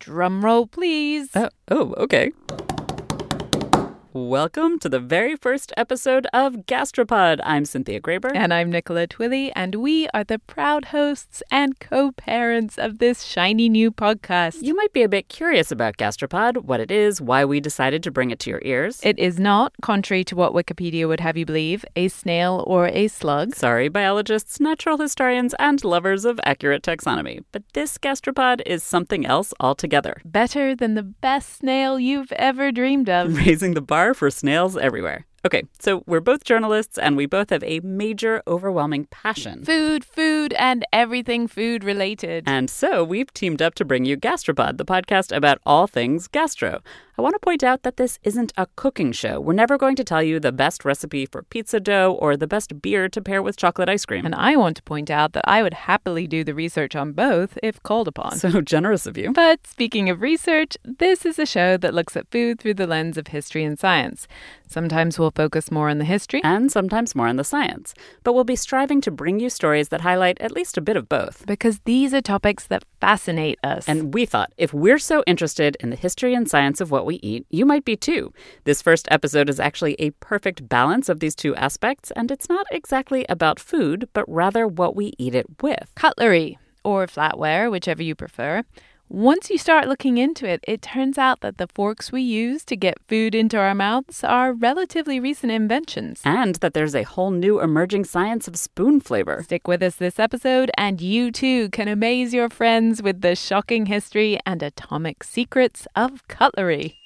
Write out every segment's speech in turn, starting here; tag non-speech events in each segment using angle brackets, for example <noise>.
Drum roll, please. Uh, oh, okay. Welcome to the very first episode of Gastropod. I'm Cynthia Graber. And I'm Nicola Twilley, and we are the proud hosts and co parents of this shiny new podcast. You might be a bit curious about Gastropod, what it is, why we decided to bring it to your ears. It is not, contrary to what Wikipedia would have you believe, a snail or a slug. Sorry, biologists, natural historians, and lovers of accurate taxonomy. But this Gastropod is something else altogether. Better than the best snail you've ever dreamed of. <laughs> Raising the bar for snails everywhere. Okay, so we're both journalists and we both have a major, overwhelming passion. Food, food, and everything food related. And so we've teamed up to bring you Gastropod, the podcast about all things gastro. I want to point out that this isn't a cooking show. We're never going to tell you the best recipe for pizza dough or the best beer to pair with chocolate ice cream. And I want to point out that I would happily do the research on both if called upon. So <laughs> generous of you. But speaking of research, this is a show that looks at food through the lens of history and science. Sometimes we'll focus more on the history, and sometimes more on the science. But we'll be striving to bring you stories that highlight at least a bit of both. Because these are topics that fascinate us. And we thought if we're so interested in the history and science of what we eat, you might be too. This first episode is actually a perfect balance of these two aspects, and it's not exactly about food, but rather what we eat it with. Cutlery, or flatware, whichever you prefer. Once you start looking into it, it turns out that the forks we use to get food into our mouths are relatively recent inventions. And that there's a whole new emerging science of spoon flavor. Stick with us this episode, and you too can amaze your friends with the shocking history and atomic secrets of cutlery.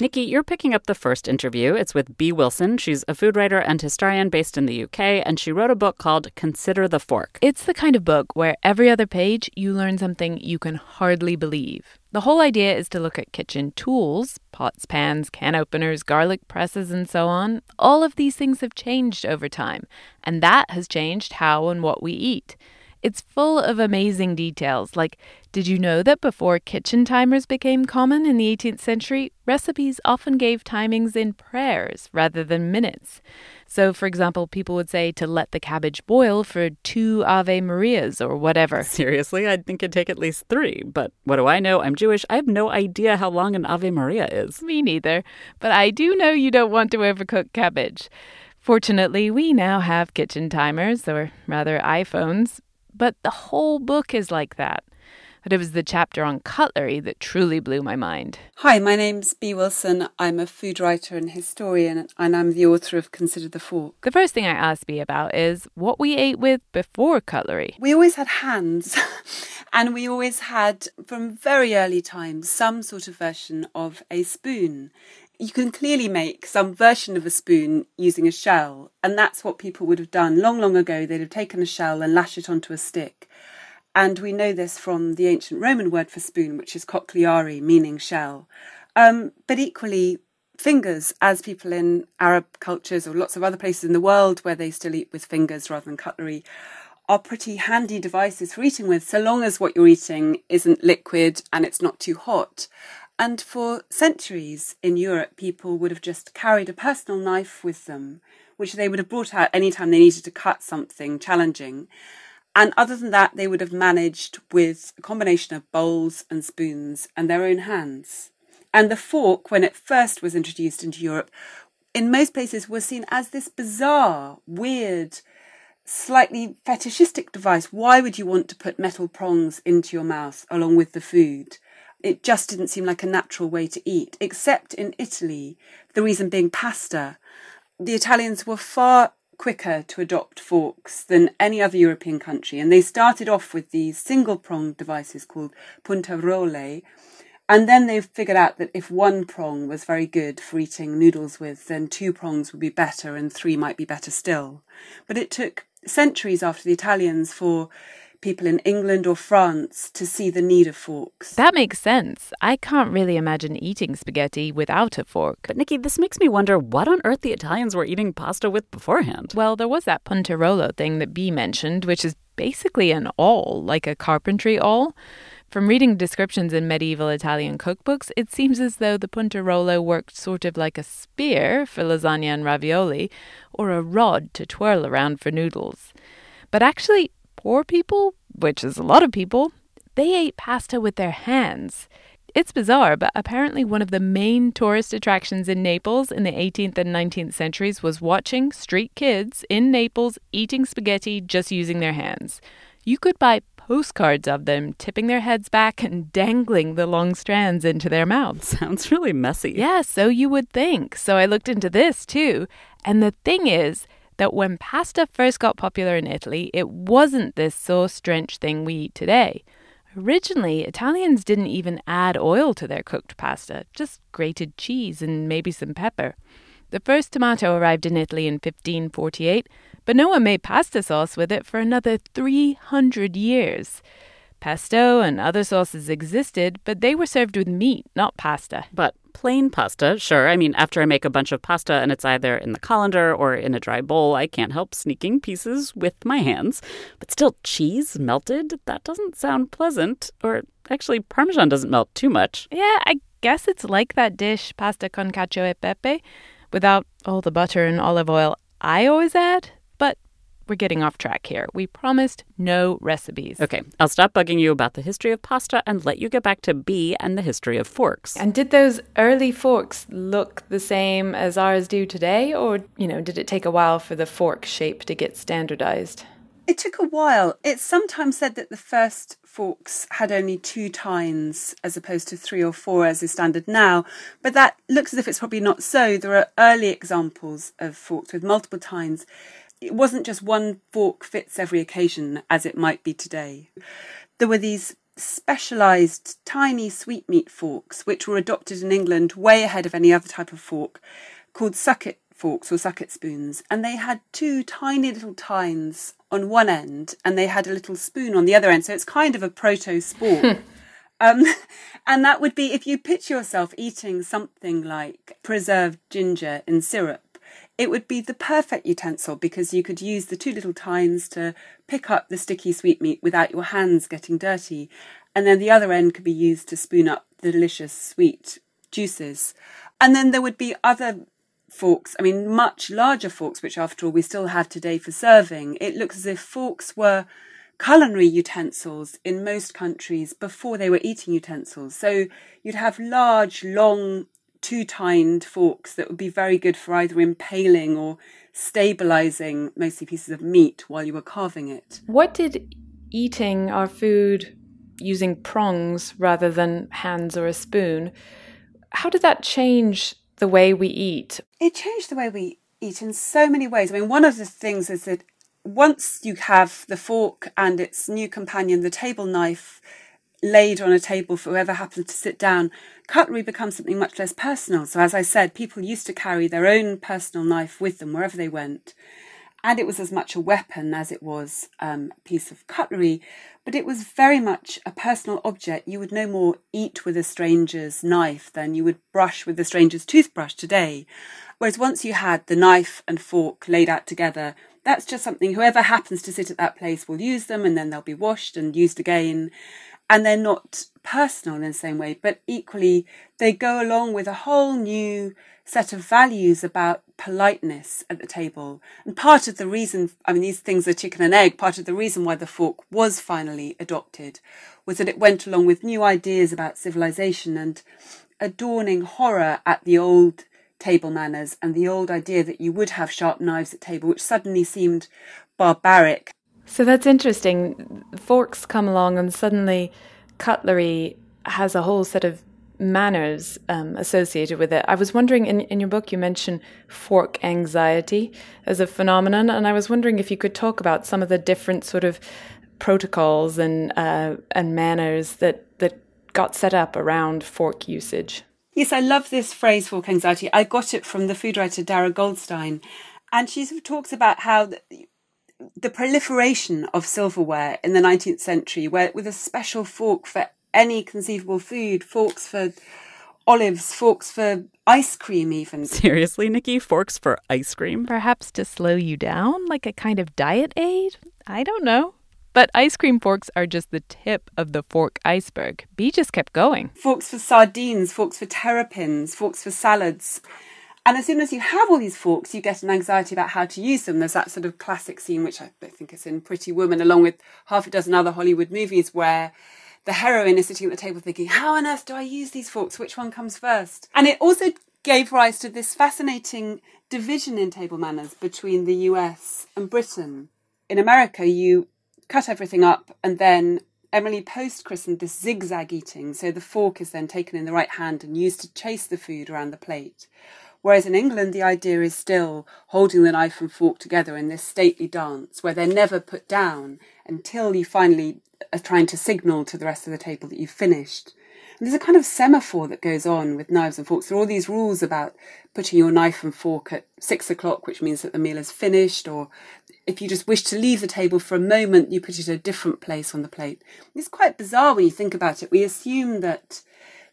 Nikki, you're picking up the first interview. It's with Bee Wilson. She's a food writer and historian based in the UK, and she wrote a book called Consider the Fork. It's the kind of book where every other page you learn something you can hardly believe. The whole idea is to look at kitchen tools pots, pans, can openers, garlic presses, and so on. All of these things have changed over time, and that has changed how and what we eat. It's full of amazing details, like did you know that before kitchen timers became common in the 18th century, recipes often gave timings in prayers rather than minutes? So, for example, people would say to let the cabbage boil for two Ave Marias or whatever. Seriously, I'd think it'd take at least three. But what do I know? I'm Jewish. I have no idea how long an Ave Maria is. Me neither. But I do know you don't want to overcook cabbage. Fortunately, we now have kitchen timers, or rather iPhones, but the whole book is like that. But it was the chapter on cutlery that truly blew my mind. Hi, my name's Bee Wilson. I'm a food writer and historian, and I'm the author of Consider the Fork. The first thing I asked Bee about is what we ate with before cutlery. We always had hands, <laughs> and we always had, from very early times, some sort of version of a spoon you can clearly make some version of a spoon using a shell, and that's what people would have done long, long ago. They'd have taken a shell and lashed it onto a stick. And we know this from the ancient Roman word for spoon, which is cochleari, meaning shell. Um, but equally, fingers, as people in Arab cultures or lots of other places in the world where they still eat with fingers rather than cutlery, are pretty handy devices for eating with, so long as what you're eating isn't liquid and it's not too hot. And for centuries in Europe, people would have just carried a personal knife with them, which they would have brought out anytime they needed to cut something challenging. And other than that, they would have managed with a combination of bowls and spoons and their own hands. And the fork, when it first was introduced into Europe, in most places was seen as this bizarre, weird, slightly fetishistic device. Why would you want to put metal prongs into your mouth along with the food? It just didn't seem like a natural way to eat, except in Italy, the reason being pasta. The Italians were far quicker to adopt forks than any other European country, and they started off with these single pronged devices called puntarole. And then they figured out that if one prong was very good for eating noodles with, then two prongs would be better and three might be better still. But it took centuries after the Italians for people in England or France to see the need of forks. That makes sense. I can't really imagine eating spaghetti without a fork. But Nikki, this makes me wonder what on earth the Italians were eating pasta with beforehand. Well, there was that puntarolo thing that Bee mentioned, which is basically an awl, like a carpentry awl. From reading descriptions in medieval Italian cookbooks, it seems as though the puntarolo worked sort of like a spear for lasagna and ravioli, or a rod to twirl around for noodles. But actually, poor people, which is a lot of people, they ate pasta with their hands. It's bizarre, but apparently one of the main tourist attractions in Naples in the 18th and 19th centuries was watching street kids in Naples eating spaghetti just using their hands. You could buy postcards of them tipping their heads back and <laughs> dangling the long strands into their mouths. <laughs> Sounds really messy. Yeah, so you would think. So I looked into this too. And the thing is that when pasta first got popular in Italy, it wasn't this sauce drenched thing we eat today. Originally, Italians didn't even add oil to their cooked pasta, just grated cheese and maybe some pepper. The first tomato arrived in Italy in 1548, but no one made pasta sauce with it for another 300 years. Pesto and other sauces existed, but they were served with meat, not pasta. But plain pasta, sure. I mean, after I make a bunch of pasta and it's either in the colander or in a dry bowl, I can't help sneaking pieces with my hands. But still, cheese melted? That doesn't sound pleasant. Or actually, Parmesan doesn't melt too much. Yeah, I guess it's like that dish, pasta con cacio e pepe, without all the butter and olive oil I always add. But we're getting off track here. We promised no recipes. Okay, I'll stop bugging you about the history of pasta and let you get back to Bee and the history of forks. And did those early forks look the same as ours do today, or, you know, did it take a while for the fork shape to get standardized? It took a while. It's sometimes said that the first forks had only two tines as opposed to three or four as is standard now, but that looks as if it's probably not so. There are early examples of forks with multiple tines. It wasn't just one fork fits every occasion as it might be today. There were these specialised tiny sweetmeat forks which were adopted in England way ahead of any other type of fork called sucket forks or sucket spoons, and they had two tiny little tines on one end, and they had a little spoon on the other end. So it's kind of a proto spork. <laughs> um, and that would be if you picture yourself eating something like preserved ginger in syrup. It would be the perfect utensil because you could use the two little tines to pick up the sticky sweetmeat without your hands getting dirty. And then the other end could be used to spoon up the delicious sweet juices. And then there would be other forks, I mean, much larger forks, which after all we still have today for serving, it looks as if forks were culinary utensils in most countries before they were eating utensils. So you'd have large, long, two tined forks that would be very good for either impaling or stabilizing mostly pieces of meat while you were carving it. What did eating our food using prongs rather than hands or a spoon, how did that change the way we eat? It changed the way we eat in so many ways. I mean, one of the things is that once you have the fork and its new companion, the table knife, laid on a table for whoever happens to sit down, cutlery becomes something much less personal. So, as I said, people used to carry their own personal knife with them wherever they went. And it was as much a weapon as it was um, a piece of cutlery, but it was very much a personal object. You would no more eat with a stranger's knife than you would brush with a stranger's toothbrush today. Whereas once you had the knife and fork laid out together, that's just something whoever happens to sit at that place will use them and then they'll be washed and used again and they're not personal in the same way, but equally they go along with a whole new set of values about politeness at the table. And part of the reason, I mean, these things are chicken and egg, part of the reason why the fork was finally adopted was that it went along with new ideas about civilization and a dawning horror at the old table manners and the old idea that you would have sharp knives at table, which suddenly seemed barbaric so that's interesting. Forks come along, and suddenly cutlery has a whole set of manners um, associated with it. I was wondering in, in your book, you mentioned fork anxiety as a phenomenon, and I was wondering if you could talk about some of the different sort of protocols and uh, and manners that that got set up around fork usage. Yes, I love this phrase, fork anxiety. I got it from the food writer Darra Goldstein, and she sort of talks about how the proliferation of silverware in the 19th century, where with a special fork for any conceivable food, forks for olives, forks for ice cream, even. Seriously, Nikki? Forks for ice cream? Perhaps to slow you down, like a kind of diet aid? I don't know. But ice cream forks are just the tip of the fork iceberg. Bee just kept going. Forks for sardines, forks for terrapins, forks for salads. And as soon as you have all these forks, you get an anxiety about how to use them. There's that sort of classic scene, which I think is in Pretty Woman, along with half a dozen other Hollywood movies, where the heroine is sitting at the table thinking, How on earth do I use these forks? Which one comes first? And it also gave rise to this fascinating division in table manners between the US and Britain. In America, you cut everything up and then Emily Post christened this zigzag eating. So the fork is then taken in the right hand and used to chase the food around the plate. Whereas in England, the idea is still holding the knife and fork together in this stately dance where they're never put down until you finally are trying to signal to the rest of the table that you've finished. And there's a kind of semaphore that goes on with knives and forks. There are all these rules about putting your knife and fork at six o'clock, which means that the meal is finished, or if you just wish to leave the table for a moment, you put it at a different place on the plate. It's quite bizarre when you think about it. We assume that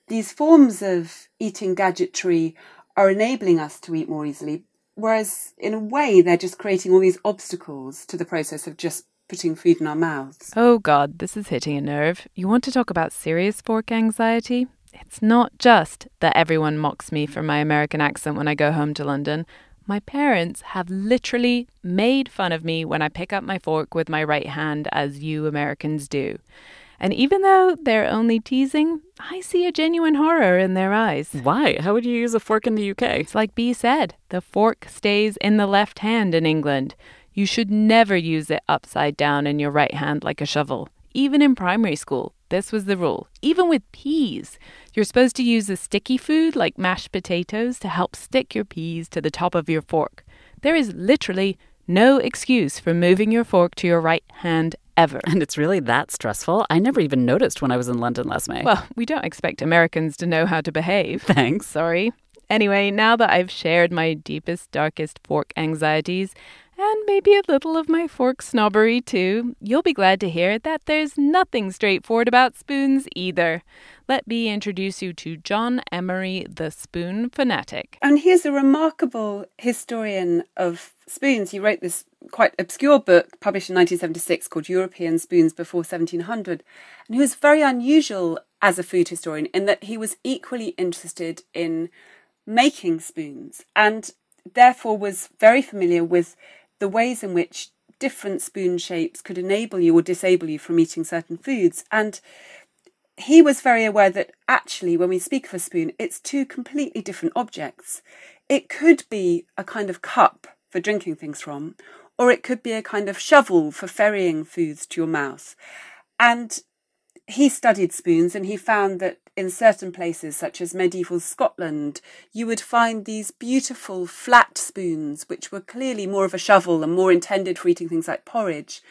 these forms of eating gadgetry are enabling us to eat more easily, whereas in a way they're just creating all these obstacles to the process of just putting food in our mouths. Oh God, this is hitting a nerve. You want to talk about serious fork anxiety? It's not just that everyone mocks me for my American accent when I go home to London. My parents have literally made fun of me when I pick up my fork with my right hand, as you Americans do. And even though they're only teasing, I see a genuine horror in their eyes. Why? How would you use a fork in the UK? It's like Bee said the fork stays in the left hand in England. You should never use it upside down in your right hand like a shovel. Even in primary school, this was the rule. Even with peas, you're supposed to use a sticky food like mashed potatoes to help stick your peas to the top of your fork. There is literally no excuse for moving your fork to your right hand ever. And it's really that stressful. I never even noticed when I was in London last May. Well, we don't expect Americans to know how to behave. <laughs> Thanks. Sorry. Anyway, now that I've shared my deepest, darkest fork anxieties, maybe a little of my fork snobbery too, you'll be glad to hear that there's nothing straightforward about spoons either. Let me introduce you to John Emery, the spoon fanatic. And he's a remarkable historian of spoons. He wrote this quite obscure book published in 1976 called European Spoons Before 1700. And he was very unusual as a food historian in that he was equally interested in making spoons and therefore was very familiar with the ways in which different spoon shapes could enable you or disable you from eating certain foods. And he was very aware that actually, when we speak of a spoon, it's two completely different objects. It could be a kind of cup for drinking things from, or it could be a kind of shovel for ferrying foods to your mouth. And he studied spoons and he found that in certain places, such as medieval Scotland, you would find these beautiful flat spoons, which were clearly more of a shovel and more intended for eating things like porridge.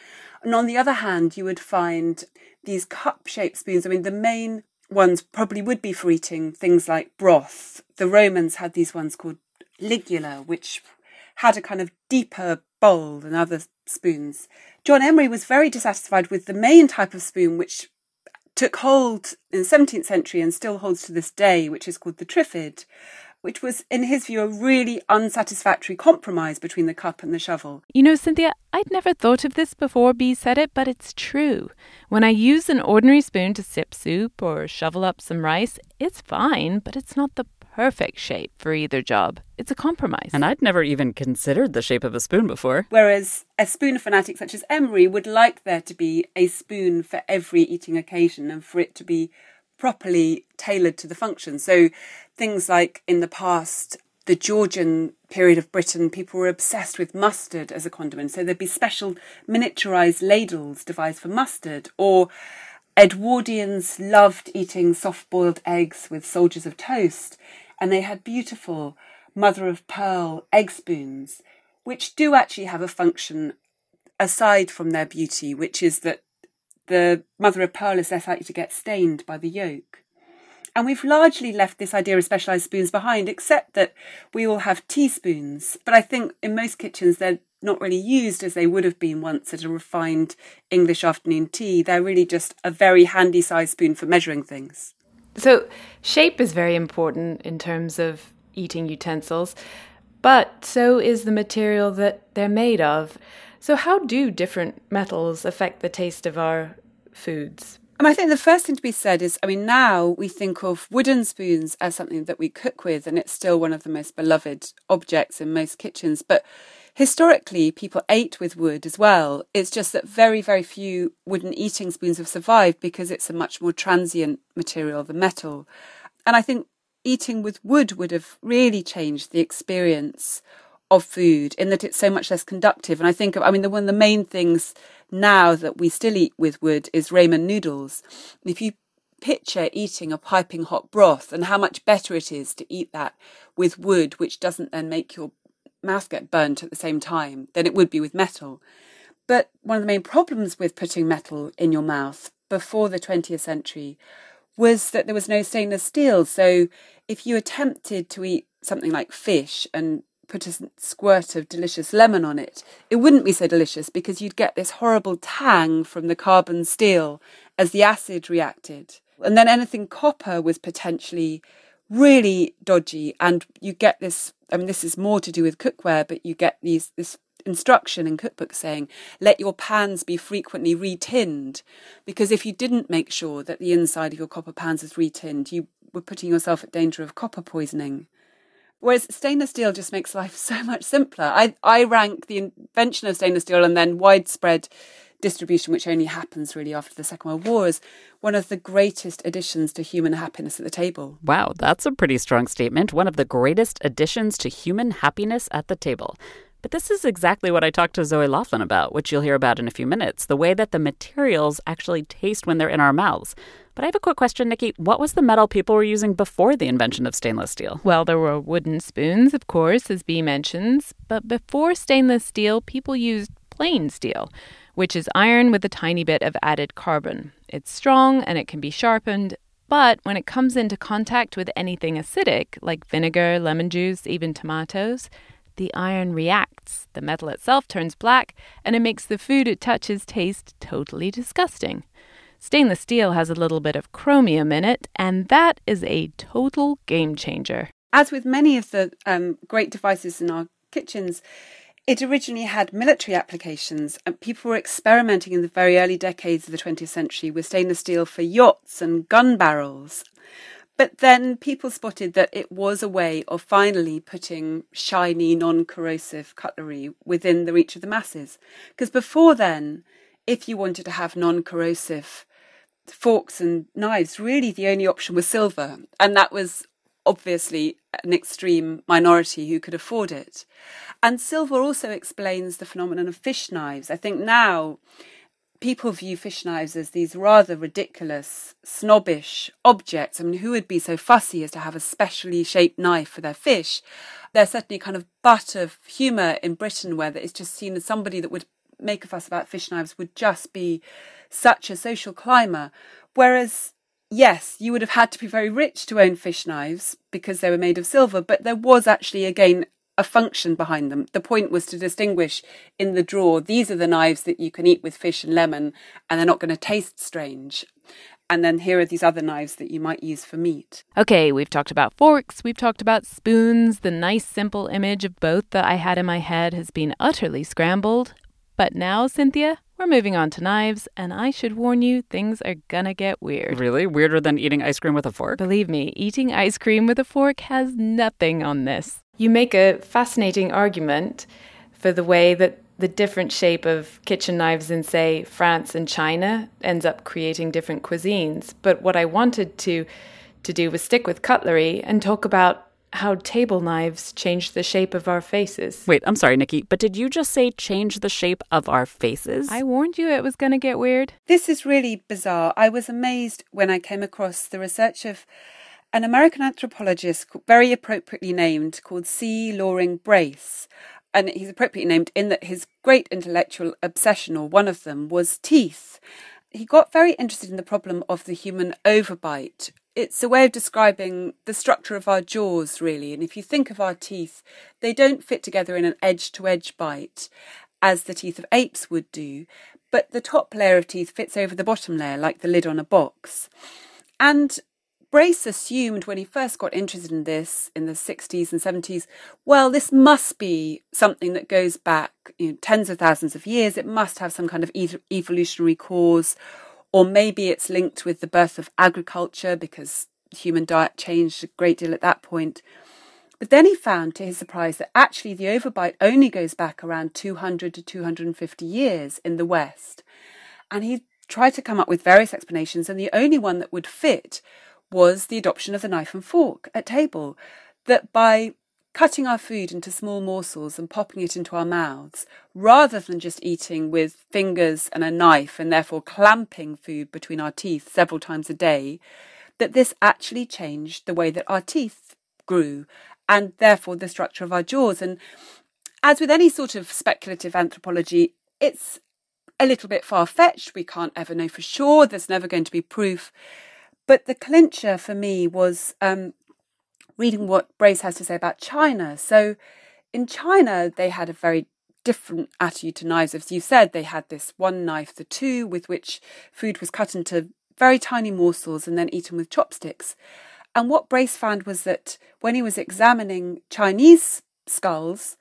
And on the other hand, you would find these cup shaped spoons. I mean, the main ones probably would be for eating things like broth. The Romans had these ones called ligula, which had a kind of deeper bowl than other spoons. John Emery was very dissatisfied with the main type of spoon, which took hold in the 17th century and still holds to this day, which is called the trefid, which was, in his view, a really unsatisfactory compromise between the cup and the shovel. You know, Cynthia, I'd never thought of this before Bee said it, but it's true. When I use an ordinary spoon to sip soup or shovel up some rice, it's fine, but it's not the perfect shape for either job. It's a compromise. And I'd never even considered the shape of a spoon before. Whereas a spoon fanatic such as Emery would like there to be a spoon for every eating occasion and for it to be properly tailored to the function. So things like in the past, the Georgian period of Britain, people were obsessed with mustard as a condiment. So there'd be special miniaturized ladles devised for mustard or Edwardians loved eating soft boiled eggs with soldiers of toast and they had beautiful mother of pearl egg spoons, which do actually have a function aside from their beauty, which is that the mother of pearl is less likely to get stained by the yolk. And we've largely left this idea of specialised spoons behind, except that we all have teaspoons. But I think in most kitchens, they're not really used as they would have been once at a refined English afternoon tea. They're really just a very handy sized spoon for measuring things. So, shape is very important in terms of eating utensils, but so is the material that they're made of. So, how do different metals affect the taste of our foods? And I think the first thing to be said is I mean, now we think of wooden spoons as something that we cook with, and it's still one of the most beloved objects in most kitchens. But historically, people ate with wood as well. It's just that very, very few wooden eating spoons have survived because it's a much more transient material than metal. And I think eating with wood would have really changed the experience of food in that it's so much less conductive. And I think, I mean, the, one of the main things now that we still eat with wood is ramen noodles. If you picture eating a piping hot broth and how much better it is to eat that with wood, which doesn't then make your mouth get burnt at the same time, than it would be with metal. But one of the main problems with putting metal in your mouth before the 20th century was that there was no stainless steel. So if you attempted to eat something like fish and put a squirt of delicious lemon on it, it wouldn't be so delicious because you'd get this horrible tang from the carbon steel as the acid reacted. And then anything copper was potentially really dodgy and you get this I mean this is more to do with cookware, but you get these this instruction in cookbooks saying let your pans be frequently retinned because if you didn't make sure that the inside of your copper pans is retinned you were putting yourself at danger of copper poisoning Whereas stainless steel just makes life <laughs> so much simpler. I, I rank the invention of stainless steel and then widespread distribution, which only happens really after the Second World War, is one of the greatest additions to human happiness at the table. Wow, that's a pretty strong statement. One of the greatest additions to human happiness at the table. But this is exactly what I talked to Zoe Laughlin about, which you'll hear about in a few minutes the way that the materials actually taste when they're in our mouths. But I have a quick question, Nikki. What was the metal people were using before the invention of stainless steel? Well, there were wooden spoons, of course, as Bee mentions. But before stainless steel, people used plain steel, which is iron with a tiny bit of added carbon. It's strong and it can be sharpened. But when it comes into contact with anything acidic, like vinegar, lemon juice, even tomatoes, the iron reacts. The metal itself turns black, and it makes the food it touches taste totally disgusting. Stainless steel has a little bit of chromium in it, and that is a total game changer. As with many of the um, great devices in our kitchens, it originally had military applications, and people were experimenting in the very early decades of the 20th century with stainless steel for yachts and gun barrels. But then people spotted that it was a way of finally putting shiny, non corrosive cutlery within the reach of the masses. Because before then, if you wanted to have non corrosive forks and knives, really the only option was silver. And that was obviously an extreme minority who could afford it. And silver also explains the phenomenon of fish knives. I think now people view fish knives as these rather ridiculous, snobbish objects. I mean, who would be so fussy as to have a specially shaped knife for their fish? There's certainly kind of butt of humour in Britain where it's just seen as somebody that would make a fuss about fish knives would just be such a social climber. Whereas, yes, you would have had to be very rich to own fish knives because they were made of silver, but there was actually, again, a function behind them. The point was to distinguish in the drawer these are the knives that you can eat with fish and lemon, and they're not going to taste strange. And then here are these other knives that you might use for meat. Okay, we've talked about forks, we've talked about spoons. The nice, simple image of both that I had in my head has been utterly scrambled. But now, Cynthia, we're moving on to knives, and I should warn you, things are gonna get weird. Really? Weirder than eating ice cream with a fork? Believe me, eating ice cream with a fork has nothing on this. You make a fascinating argument for the way that the different shape of kitchen knives in, say, France and China ends up creating different cuisines. But what I wanted to to do was stick with cutlery and talk about how table knives change the shape of our faces. Wait, I'm sorry, Nikki, but did you just say change the shape of our faces? I warned you it was going to get weird. This is really bizarre. I was amazed when I came across the research of an American anthropologist, very appropriately named, called C. Loring Brace. And he's appropriately named in that his great intellectual obsession, or one of them, was teeth. He got very interested in the problem of the human overbite it's a way of describing the structure of our jaws, really. And if you think of our teeth, they don't fit together in an edge to edge bite as the teeth of apes would do, but the top layer of teeth fits over the bottom layer like the lid on a box. And Brace assumed when he first got interested in this in the 60s and 70s, well, this must be something that goes back you know, tens of thousands of years. It must have some kind of evolutionary cause, or maybe it's linked with the birth of agriculture because human diet changed a great deal at that point. But then he found, to his surprise, that actually the overbite only goes back around 200 to 250 years in the West. And he tried to come up with various explanations, and the only one that would fit was the adoption of the knife and fork at table. That by cutting our food into small morsels and popping it into our mouths, rather than just eating with fingers and a knife and therefore clamping food between our teeth several times a day, that this actually changed the way that our teeth grew and therefore the structure of our jaws. And as with any sort of speculative anthropology, it's a little bit far fetched. We can't ever know for sure. There's never going to be proof. But the clincher for me was um, reading what Brace has to say about China. So in China, they had a very different attitude to knives. As you said, they had this one knife, the tou, with which food was cut into very tiny morsels and then eaten with chopsticks. And what Brace found was that when he was examining Chinese skulls,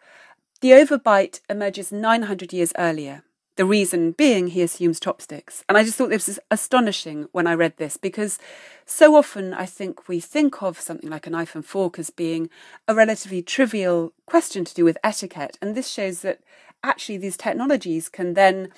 the overbite emerges 900 years earlier. The reason being he assumes chopsticks. And I just thought this was astonishing when I read this because so often I think we think of something like a knife and fork as being a relatively trivial question to do with etiquette. And this shows that actually these technologies can then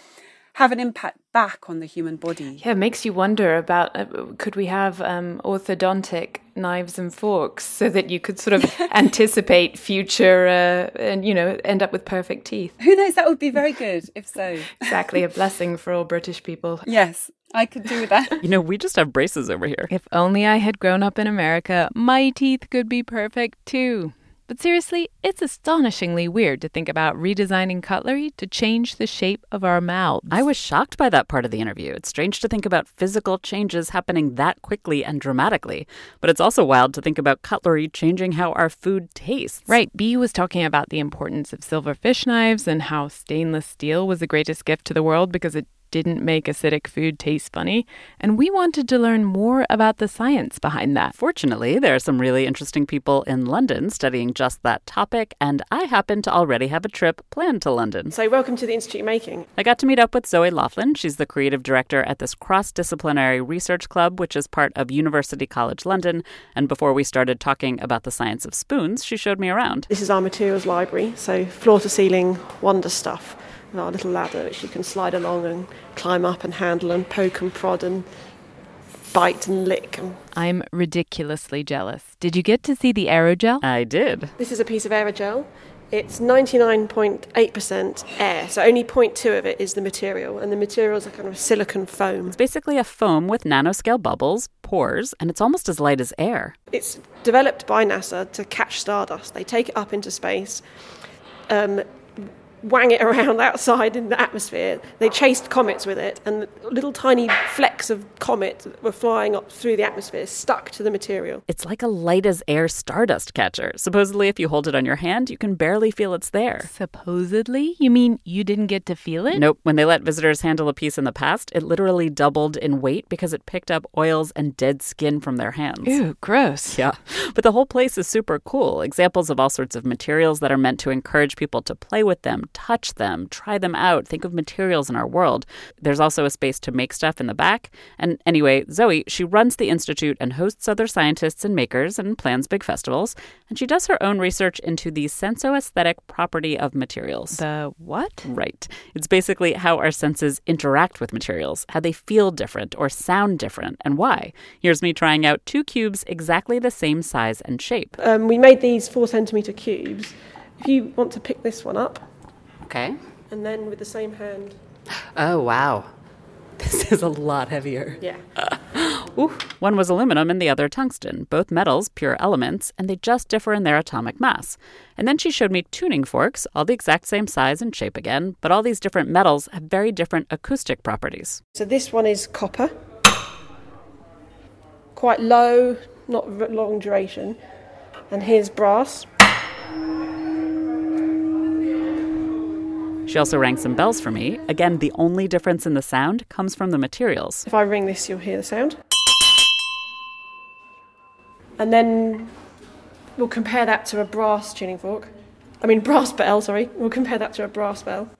have an impact back on the human body. Yeah, it makes you wonder about uh, could we have um, orthodontic knives and forks so that you could sort of <laughs> anticipate future uh, and, you know, end up with perfect teeth? Who knows? That would be very good if so. <laughs> exactly, a blessing for all British people. Yes. I could do that. You know, we just have braces over here. If only I had grown up in America, my teeth could be perfect too. But seriously, it's astonishingly weird to think about redesigning cutlery to change the shape of our mouths. I was shocked by that part of the interview. It's strange to think about physical changes happening that quickly and dramatically, but it's also wild to think about cutlery changing how our food tastes. Right. Bee was talking about the importance of silver fish knives and how stainless steel was the greatest gift to the world because it didn't make acidic food taste funny, and we wanted to learn more about the science behind that. Fortunately, there are some really interesting people in London studying just that topic, and I happen to already have a trip planned to London. So, welcome to the Institute of Making. I got to meet up with Zoe Laughlin. She's the creative director at this cross disciplinary research club, which is part of University College London. And before we started talking about the science of spoons, she showed me around. This is our materials library, so floor to ceiling wonder stuff our little ladder which you can slide along and climb up and handle and poke and prod and bite and lick. I'm ridiculously jealous. Did you get to see the aerogel? I did. This is a piece of aerogel. It's 99.8% air, so only 0.2 of it is the material, and the material is a kind of silicon foam. It's basically a foam with nanoscale bubbles, pores, and it's almost as light as air. It's developed by NASA to catch stardust. They take it up into space. Um, wang it <laughs> around outside in the atmosphere. They chased comets with it, and little tiny flecks of comet were flying up through the atmosphere, stuck to the material. It's like a light as air stardust catcher. Supposedly, if you hold it on your hand, you can barely feel it's there. Supposedly? You mean you didn't get to feel it? Nope. When they let visitors handle a piece in the past, it literally doubled in weight because it picked up oils and dead skin from their hands. Ew, gross. Yeah. But the whole place is super cool. Examples of all sorts of materials that are meant to encourage people to play with them, touch them, try them out, think of materials in our world. There's also a space to make stuff in the back. And anyway, Zoe, she runs the Institute and hosts other scientists and makers and plans big festivals. And she does her own research into the sensoaesthetic property of materials. The what? Right. It's basically how our senses interact with materials, how they feel different or sound different, and why. Here's me trying out two cubes exactly the same size and shape. Um, we made these four centimeter cubes. If you want to pick this one up, Okay. And then with the same hand. Oh, wow. <laughs> This is a lot heavier. Yeah. <laughs> Ooh. One was aluminum and the other tungsten, both metals, pure elements, and they just differ in their atomic mass. And then she showed me tuning forks, all the exact same size and shape again, but all these different metals have very different acoustic properties. So this one is copper, quite low, not long duration, and here's brass. She also rang some bells for me. Again, the only difference in the sound comes from the materials. If I ring this, you'll hear the sound. And then we'll compare that to a brass tuning fork. I mean, brass bell, sorry. We'll compare that to a brass bell.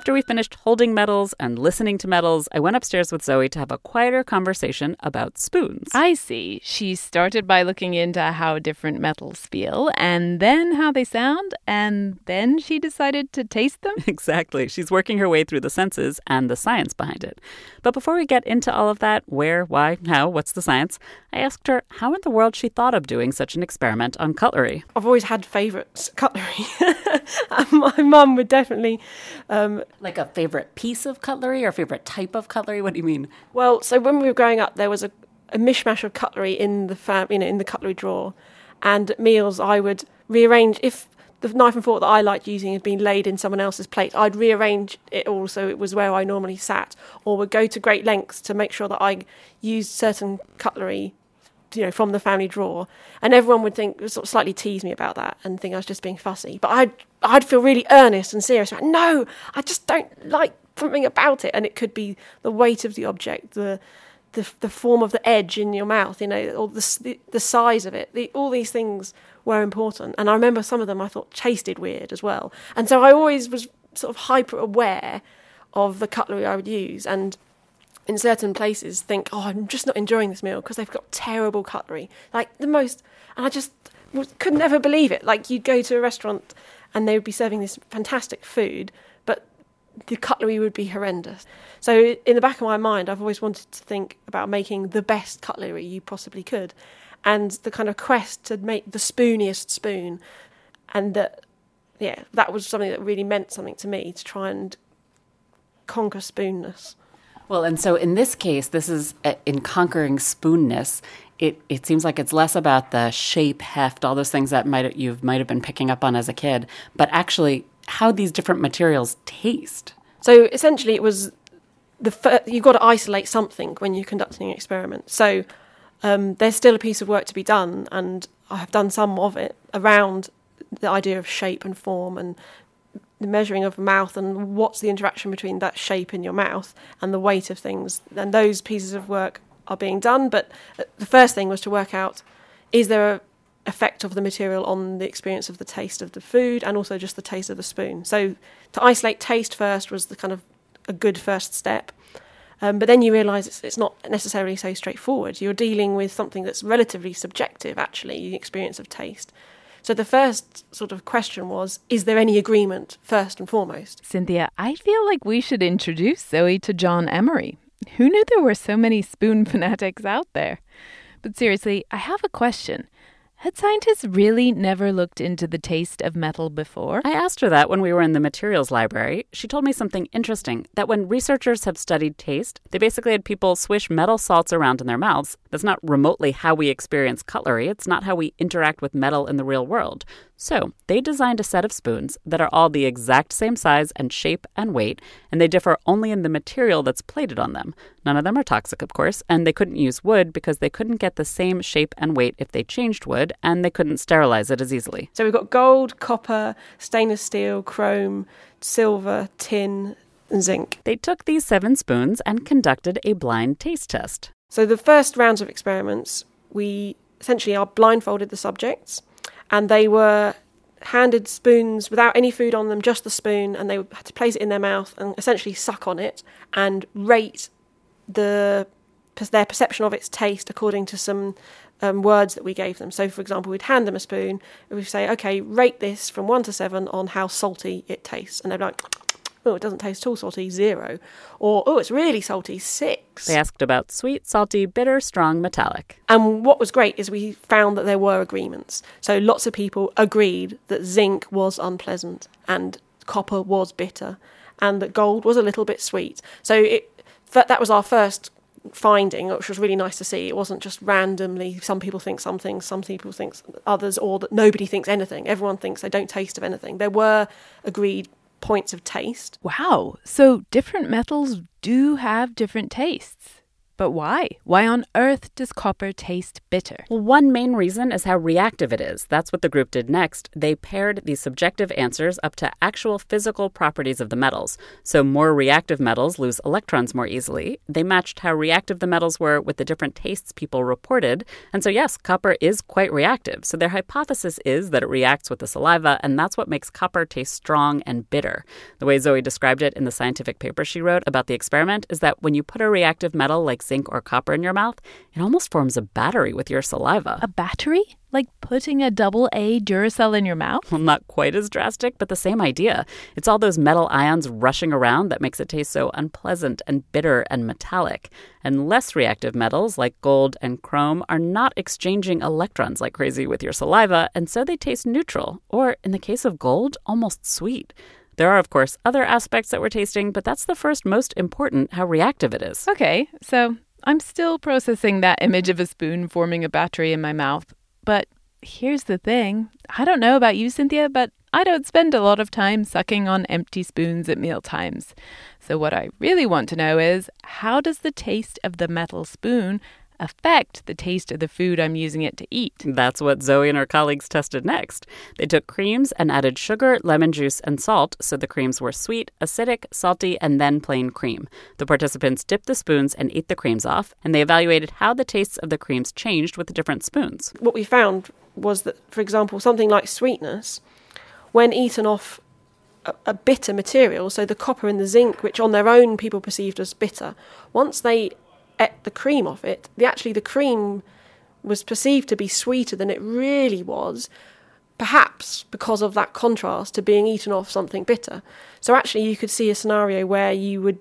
After we finished holding metals and listening to metals, I went upstairs with Zoe to have a quieter conversation about spoons. I see. She started by looking into how different metals feel, and then how they sound, and then she decided to taste them? <laughs> exactly. She's working her way through the senses and the science behind it. But before we get into all of that where, why, how, what's the science I asked her how in the world she thought of doing such an experiment on cutlery. I've always had favourites cutlery. <laughs> my mum would definitely. Um, like a favourite piece of cutlery or favorite type of cutlery? What do you mean? Well, so when we were growing up, there was a, a mishmash of cutlery in the fam- you know, in the cutlery drawer, and at meals I would rearrange if the knife and fork that I liked using had been laid in someone else's plate, I'd rearrange it all so it was where I normally sat, or would go to great lengths to make sure that I used certain cutlery you know, from the family drawer, and everyone would think sort of slightly tease me about that and think I was just being fussy. But I'd I'd feel really earnest and serious about no, I just don't like something about it, and it could be the weight of the object, the the, the form of the edge in your mouth, you know, or the the, the size of it. The, all these things were important, and I remember some of them I thought tasted weird as well, and so I always was sort of hyper aware of the cutlery I would use and in certain places think, oh, I'm just not enjoying this meal because they've got terrible cutlery. Like the most, and I just could never believe it. Like you'd go to a restaurant and they would be serving this fantastic food, but the cutlery would be horrendous. So in the back of my mind, I've always wanted to think about making the best cutlery you possibly could, and the kind of quest to make the spooniest spoon, and that, yeah, that was something that really meant something to me to try and conquer spoonness. Well, and so in this case, this is uh, in conquering spoonness. It it seems like it's less about the shape, heft, all those things that might you might have been picking up on as a kid, but actually how these different materials taste. So essentially, it was the fir- you've got to isolate something when you're conducting an experiment. So um, there's still a piece of work to be done, and I have done some of it around the idea of shape and form and the measuring of mouth and what's the interaction between that shape in your mouth and the weight of things. And those pieces of work are being done. But uh, the first thing was to work out is there a effect of the material on the experience of the taste of the food and also just the taste of the spoon. So to isolate taste first was the kind of a good first step. Um, but then you realise it's, it's not necessarily so straightforward. You're dealing with something that's relatively subjective, actually, the experience of taste. So the first sort of question was Is there any agreement, first and foremost? Cynthia, I feel like we should introduce Zoe to John Emery. Who knew there were so many spoon <laughs> fanatics out there? But seriously, I have a question. Had scientists really never looked into the taste of metal before? I asked her that when we were in the materials library. She told me something interesting that when researchers have studied taste, they basically had people swish metal salts around in their mouths. That's not remotely how we experience cutlery, it's not how we interact with metal in the real world. So, they designed a set of spoons that are all the exact same size and shape and weight, and they differ only in the material that's plated on them. None of them are toxic, of course, and they couldn't use wood because they couldn't get the same shape and weight if they changed wood, and they couldn't sterilize it as easily. So, we've got gold, copper, stainless steel, chrome, silver, tin, and zinc. They took these seven spoons and conducted a blind taste test. So, the first rounds of experiments, we essentially are blindfolded the subjects and they were handed spoons without any food on them, just the spoon, and they had to place it in their mouth and essentially suck on it and rate the their perception of its taste according to some um, words that we gave them. So, for example, we'd hand them a spoon, and we'd say, "Okay, rate this from one to seven on how salty it tastes," and they'd be like, oh, it doesn't taste too salty, zero. Or, oh, it's really salty, six. They asked about sweet, salty, bitter, strong, metallic. And what was great is we found that there were agreements. So lots of people agreed that zinc was unpleasant and copper was bitter and that gold was a little bit sweet. So it, that, that was our first finding, which was really nice to see. It wasn't just randomly, some people think something, some people think others, or that nobody thinks anything. Everyone thinks they don't taste of anything. There were agreed points of taste. Wow. So different metals do have different tastes. But why? Why on earth does copper taste bitter? Well, one main reason is how reactive it is. That's what the group did next. They paired these subjective answers up to actual physical properties of the metals. So, more reactive metals lose electrons more easily. They matched how reactive the metals were with the different tastes people reported. And so, yes, copper is quite reactive. So, their hypothesis is that it reacts with the saliva, and that's what makes copper taste strong and bitter. The way Zoe described it in the scientific paper she wrote about the experiment is that when you put a reactive metal like zinc or copper in your mouth, it almost forms a battery with your saliva. A battery? Like putting a double A Duracell in your mouth? Well, not quite as drastic, but the same idea. It's all those metal ions rushing around that makes it taste so unpleasant and bitter and metallic. And less reactive metals like gold and chrome are not exchanging electrons like crazy with your saliva, and so they taste neutral, or in the case of gold, almost sweet. There are, of course, other aspects that we're tasting, but that's the first most important how reactive it is. Okay, so I'm still processing that image of a spoon forming a battery in my mouth. But here's the thing I don't know about you, Cynthia, but I don't spend a lot of time sucking on empty spoons at meal times. So, what I really want to know is how does the taste of the metal spoon affect the taste of the food I'm using it to eat. That's what Zoe and her colleagues tested next. They took creams and added sugar, lemon juice, and salt, so the creams were sweet, acidic, salty, and then plain cream. The participants dipped the spoons and ate the creams off, and they evaluated how the tastes of the creams changed with the different spoons. What we found was that, for example, something like sweetness, when eaten off a, a bitter material, so the copper and the zinc, which on their own people perceived as bitter, once they ate the cream off it, the actually the cream was perceived to be sweeter than it really was, perhaps because of that contrast to being eaten off something bitter. So actually, you could see a scenario where you would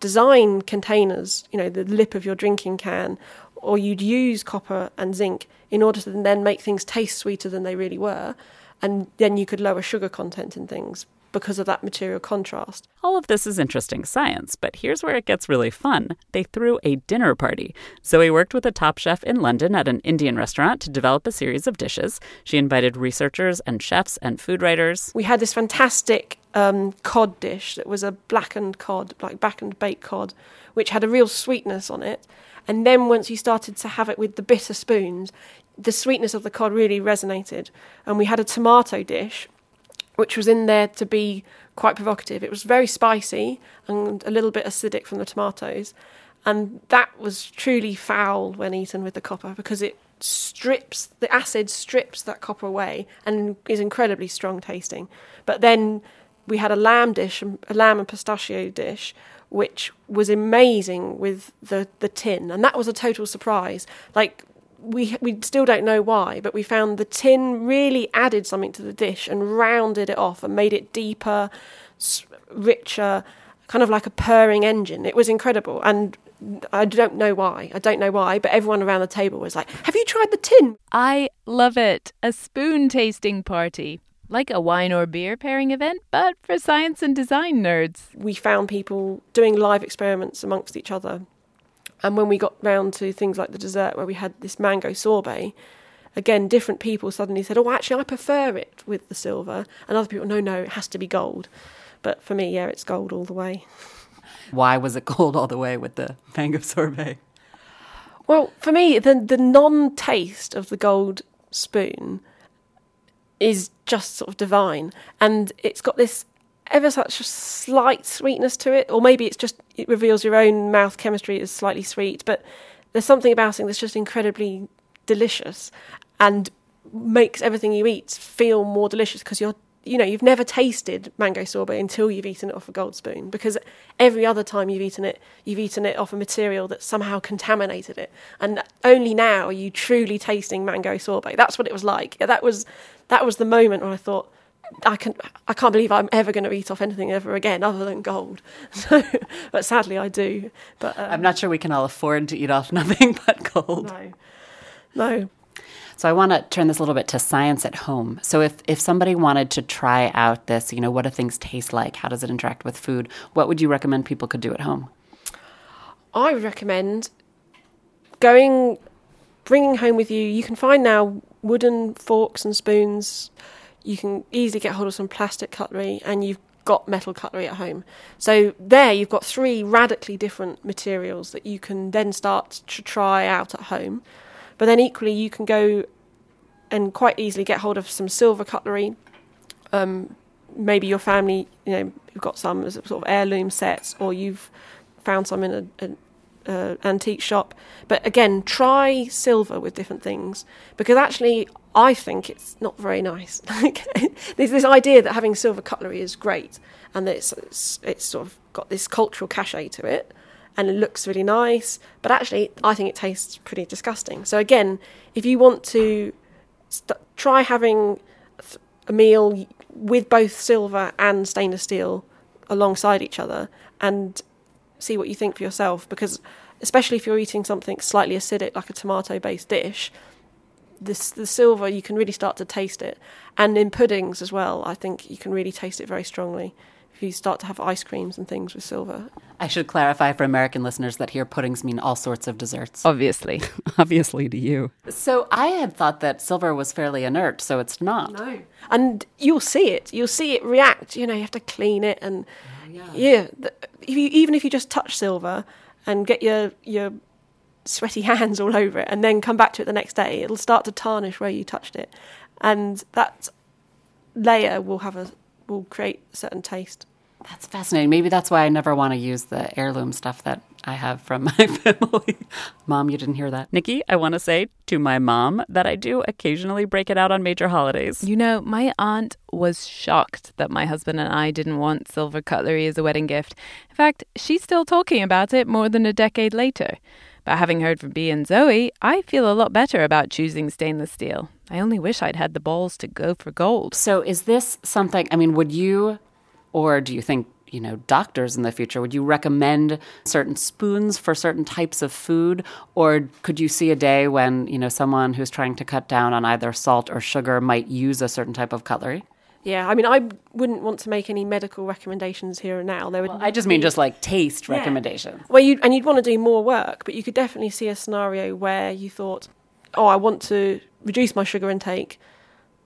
design containers, you know, the lip of your drinking can, or you'd use copper and zinc in order to then make things taste sweeter than they really were, and then you could lower sugar content in things because of that material contrast. All of this is interesting science, but here's where it gets really fun. They threw a dinner party. Zoe worked with a top chef in London at an Indian restaurant to develop a series of dishes. She invited researchers and chefs and food writers. We had this fantastic um, cod dish that was a blackened cod, like blackened baked cod, which had a real sweetness on it. And then once you started to have it with the bitter spoons, the sweetness of the cod really resonated. And we had a tomato dish which was in there to be quite provocative. It was very spicy and a little bit acidic from the tomatoes, and that was truly foul when eaten with the copper because it strips the acid strips that copper away and is incredibly strong tasting. But then we had a lamb dish, a lamb and pistachio dish, which was amazing with the the tin, and that was a total surprise. Like we we still don't know why, but we found the tin really added something to the dish and rounded it off and made it deeper, richer, kind of like a purring engine. It was incredible, and I don't know why. I don't know why, but everyone around the table was like, "Have you tried the tin?" I love it. A spoon tasting party. Like a wine or beer pairing event, but for science and design nerds. We found people doing live experiments amongst each other and when we got round to things like the dessert, where we had this mango sorbet, again, different people suddenly said, "Oh, actually, I prefer it with the silver," and other people, "No, no, it has to be gold." But for me, yeah, it's gold all the way. Why was it gold all the way with the mango <laughs> sorbet? Well, for me, the the non taste of the gold spoon is just sort of divine, and it's got this ever such a slight sweetness to it, or maybe it's just it reveals your own mouth chemistry as slightly sweet, but there's something about it that's just incredibly delicious and makes everything you eat feel more delicious because you're you know you've never tasted mango sorbet until you've eaten it off a gold spoon because every other time you've eaten it you've eaten it off a material that somehow contaminated it. And only now are you truly tasting mango sorbet. That's what it was like. That was that was the moment when i thought I can I can't believe I'm ever going to eat off anything ever again other than gold. <laughs> So, but sadly, I do. But um, I'm not sure we can all afford to eat off <laughs> nothing but gold. No, no. So I want to turn this a little bit to science at home. So if if somebody wanted to try out this, you know, what do things taste like? How does it interact with food? What would you recommend people could do at home? I would recommend going, bringing home with you. You can find now wooden forks and spoons you can easily get hold of some plastic cutlery and you've got metal cutlery at home. So there you've got three radically different materials that you can then start to try out at home. But then equally you can go and quite easily get hold of some silver cutlery. Um, maybe your family, you know, you've got some sort of heirloom sets, or you've found some in a, a uh, antique shop. But again, try silver with different things because actually, I think it's not very nice. <laughs> <laughs> There's this idea that having silver cutlery is great and that it's, it's, it's sort of got this cultural cachet to it and it looks really nice. But actually, I think it tastes pretty disgusting. So again, if you want to st- try having a meal with both silver and stainless steel alongside each other and see what you think for yourself because especially if you're eating something slightly acidic like a tomato based dish this the silver you can really start to taste it and in puddings as well i think you can really taste it very strongly if you start to have ice creams and things with silver I should clarify for American listeners that here puddings mean all sorts of desserts. Obviously. <laughs> Obviously to you. So I had thought that silver was fairly inert, so it's not. no and you'll see it you'll see it react you know you have to clean it and oh, yeah, the, if you, even if you just touch silver and get your your sweaty <laughs> hands all over it, and then come back to it the next day, it'll start to tarnish where you touched it, and that layer will have a will create a certain taste. That's fascinating. Maybe that's why I never want to use the heirloom stuff that I have from <laughs> my family. mom, you didn't hear that. Nikki, I want to say to my mom that I do occasionally break it out on major holidays. You know, my aunt was shocked that my husband and I didn't want silver cutlery as a wedding gift. In fact, she's still talking about it more than a decade later. But having heard from Bee and Zoe, I feel a lot better about choosing stainless steel. I only wish I'd had the balls to go for gold. So is this something, I mean, would you, or do you think, you know, doctors in the future, would you recommend certain spoons for certain types of food? Or could you see a day when, you know, someone who's trying to cut down on either salt or sugar might use a certain type of cutlery? Yeah, I mean, I wouldn't want to make any medical recommendations here and now. There would I just mean just like taste recommendations. Well, you and you'd want to do more work, but you could definitely see a scenario where you thought, "Oh, I want to reduce my sugar intake,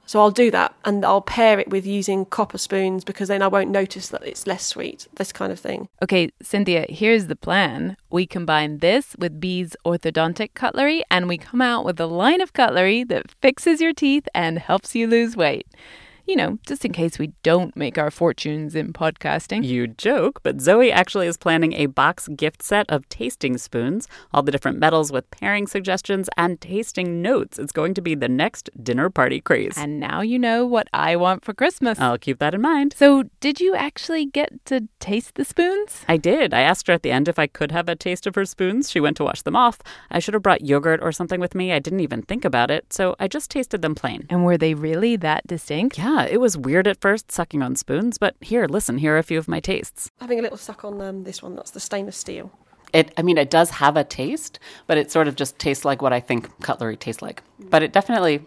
so I'll do that, and I'll pair it with using copper spoons because then I won't notice that it's less sweet." This kind of thing. Okay, Cynthia, here's the plan. We combine this with Bee's orthodontic cutlery, and we come out with a line of cutlery that fixes your teeth and helps you lose weight. You know, just in case we don't make our fortunes in podcasting. You joke, but Zoe actually is planning a box gift set of tasting spoons, all the different metals with pairing suggestions and tasting notes. It's going to be the next dinner party craze. And now you know what I want for Christmas. I'll keep that in mind. So, did you actually get to taste the spoons? I did. I asked her at the end if I could have a taste of her spoons. She went to wash them off. I should have brought yogurt or something with me. I didn't even think about it, so I just tasted them plain. And were they really that distinct? Yeah, it was weird at first sucking on spoons, but here, listen, here are a few of my tastes. Having a little suck on um, this one. That's the stainless steel. It, I mean, it does have a taste, but it sort of just tastes like what I think cutlery tastes like. But it definitely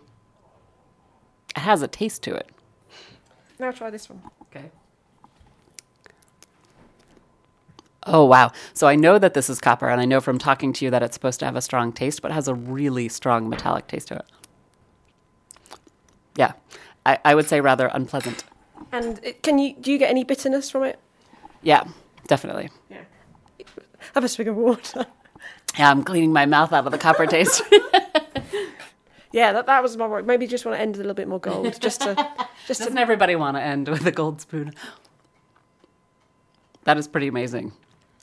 it has a taste to it. Now try this one. Okay. Oh, wow. So I know that this is copper, and I know from talking to you that it's supposed to have a strong taste, but it has a really strong metallic taste to it. Yeah. I, I would say rather unpleasant. And it, can you do you get any bitterness from it? Yeah, definitely. Yeah. Have a swig of water. <laughs> Yeah, I'm cleaning my mouth out of the copper taste. <laughs> yeah, that, that was my worry. Maybe just want to end a little bit more gold, just to just <laughs> Doesn't everybody want to end with a gold spoon? That is pretty amazing.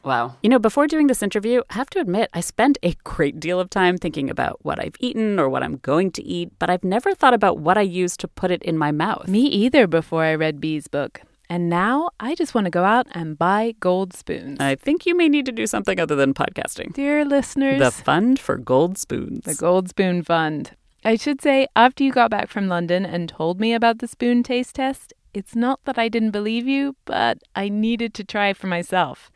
Wow. You know, before doing this interview, I have to admit, I spent a great deal of time thinking about what I've eaten or what I'm going to eat, but I've never thought about what I use to put it in my mouth. Me either before I read Bee's book. And now I just want to go out and buy gold spoons. I think you may need to do something other than podcasting. Dear listeners, The Fund for Gold Spoons. the Gold Spoon Fund. I should say, after you got back from London and told me about the spoon taste test, it's not that I didn't believe you, but I needed to try it for myself.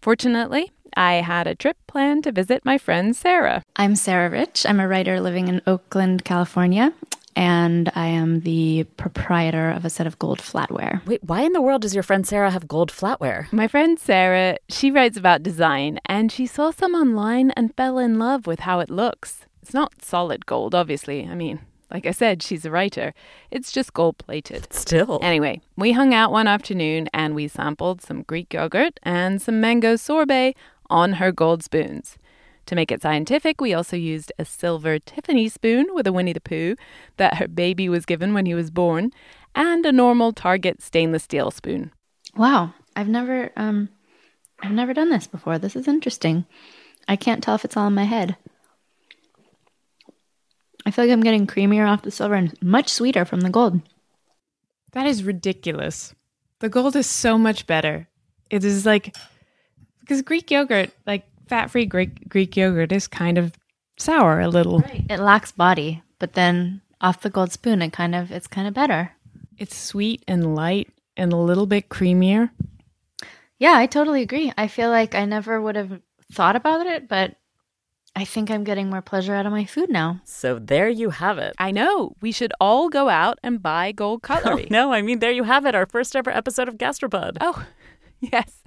Fortunately, I had a trip planned to visit my friend Sarah. I'm Sarah Rich. I'm a writer living in Oakland, California, and I am the proprietor of a set of gold flatware. Wait, why in the world does your friend Sarah have gold flatware? My friend Sarah, she writes about design, and she saw some online and fell in love with how it looks. It's not solid gold, obviously. I mean, Like I said, she's a writer. It's just gold plated. Still. Anyway, we hung out one afternoon and we sampled some Greek yogurt and some mango sorbet on her gold spoons. To make it scientific, we also used a silver Tiffany spoon with a Winnie the Pooh that her baby was given when he was born, and a normal Target stainless steel spoon. Wow, I've never um I've never done this before. This is interesting. I can't tell if it's all in my head. I feel like I'm getting creamier off the silver and much sweeter from the gold. That is ridiculous. The gold is so much better. It is like because Greek yogurt, like fat-free Greek Greek yogurt, is kind of sour a little. It lacks body, but then off the gold spoon, it kind of it's kind of better. It's sweet and light and a little bit creamier. Yeah, I totally agree. I feel like I never would have thought about it, but I think I'm getting more pleasure out of my food now. So there you have it. I know. We should all go out and buy gold Oh, cutlery. <laughs> no, I mean, there you have it, our first ever episode of Gastropod. Oh, <laughs> yes.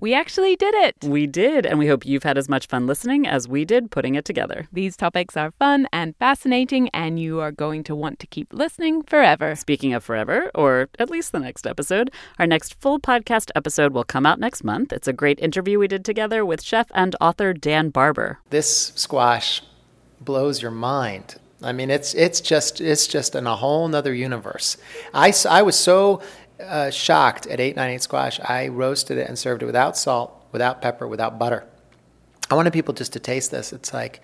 We actually did it. We did, and we hope you've had as much fun listening as we did putting it together. These topics are fun and fascinating, and you are going to want to keep listening forever. Speaking of forever, or at least the next episode, our next full podcast episode will come out next month. It's a great interview we did together with chef and author Dan Barber. This squash blows your mind. I mean, it's it's just it's just in a whole nother universe. I, I was so uh, shocked at 898 squash. I roasted it and served it without salt, without pepper, without butter. I wanted people just to taste this. It's like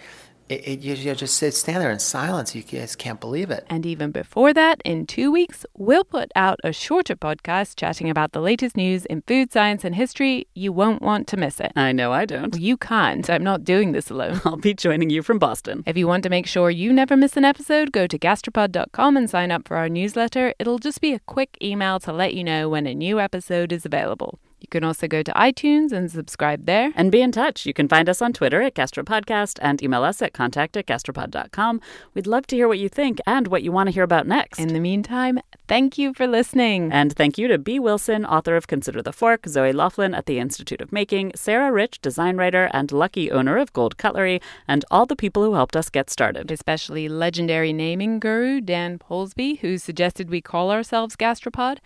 it, it, you, you just sit, stand there in silence. You just can't believe it. And even before that, in two weeks, we'll put out a shorter podcast chatting about the latest news in food science and history. You won't want to miss it. I know I don't. You can't. I'm not doing this alone. <laughs> I'll be joining you from Boston. If you want to make sure you never miss an episode, go to gastropod.com and sign up for our newsletter. It'll just be a quick email to let you know when a new episode is available. You can also go to iTunes and subscribe there. And be in touch. You can find us on Twitter at GastroPodcast and email us at contact at gastropod.com. We'd love to hear what you think and what you want to hear about next. In the meantime, thank you for listening. And thank you to Bee Wilson, author of Consider the Fork, Zoe Laughlin at the Institute of Making, Sarah Rich, design writer and lucky owner of Gold Cutlery, and all the people who helped us get started. especially legendary naming guru Dan Polsby, who suggested we call ourselves Gastropod,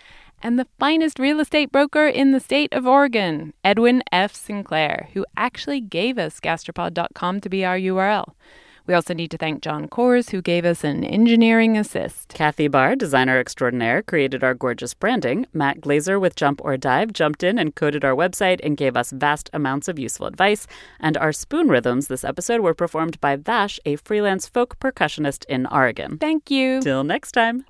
and the finest real estate broker in the state of Oregon, Edwin F. Sinclair, who actually gave us gastropod.com to be our URL. We also need to thank John Kors, who gave us an engineering assist. Kathy Barr, designer extraordinaire, created our gorgeous branding. Matt Glazer with Jump or Dive jumped in and coded our website and gave us vast amounts of useful advice. And our spoon rhythms this episode were performed by Vash, a freelance folk percussionist in Oregon. Thank you. Till next time.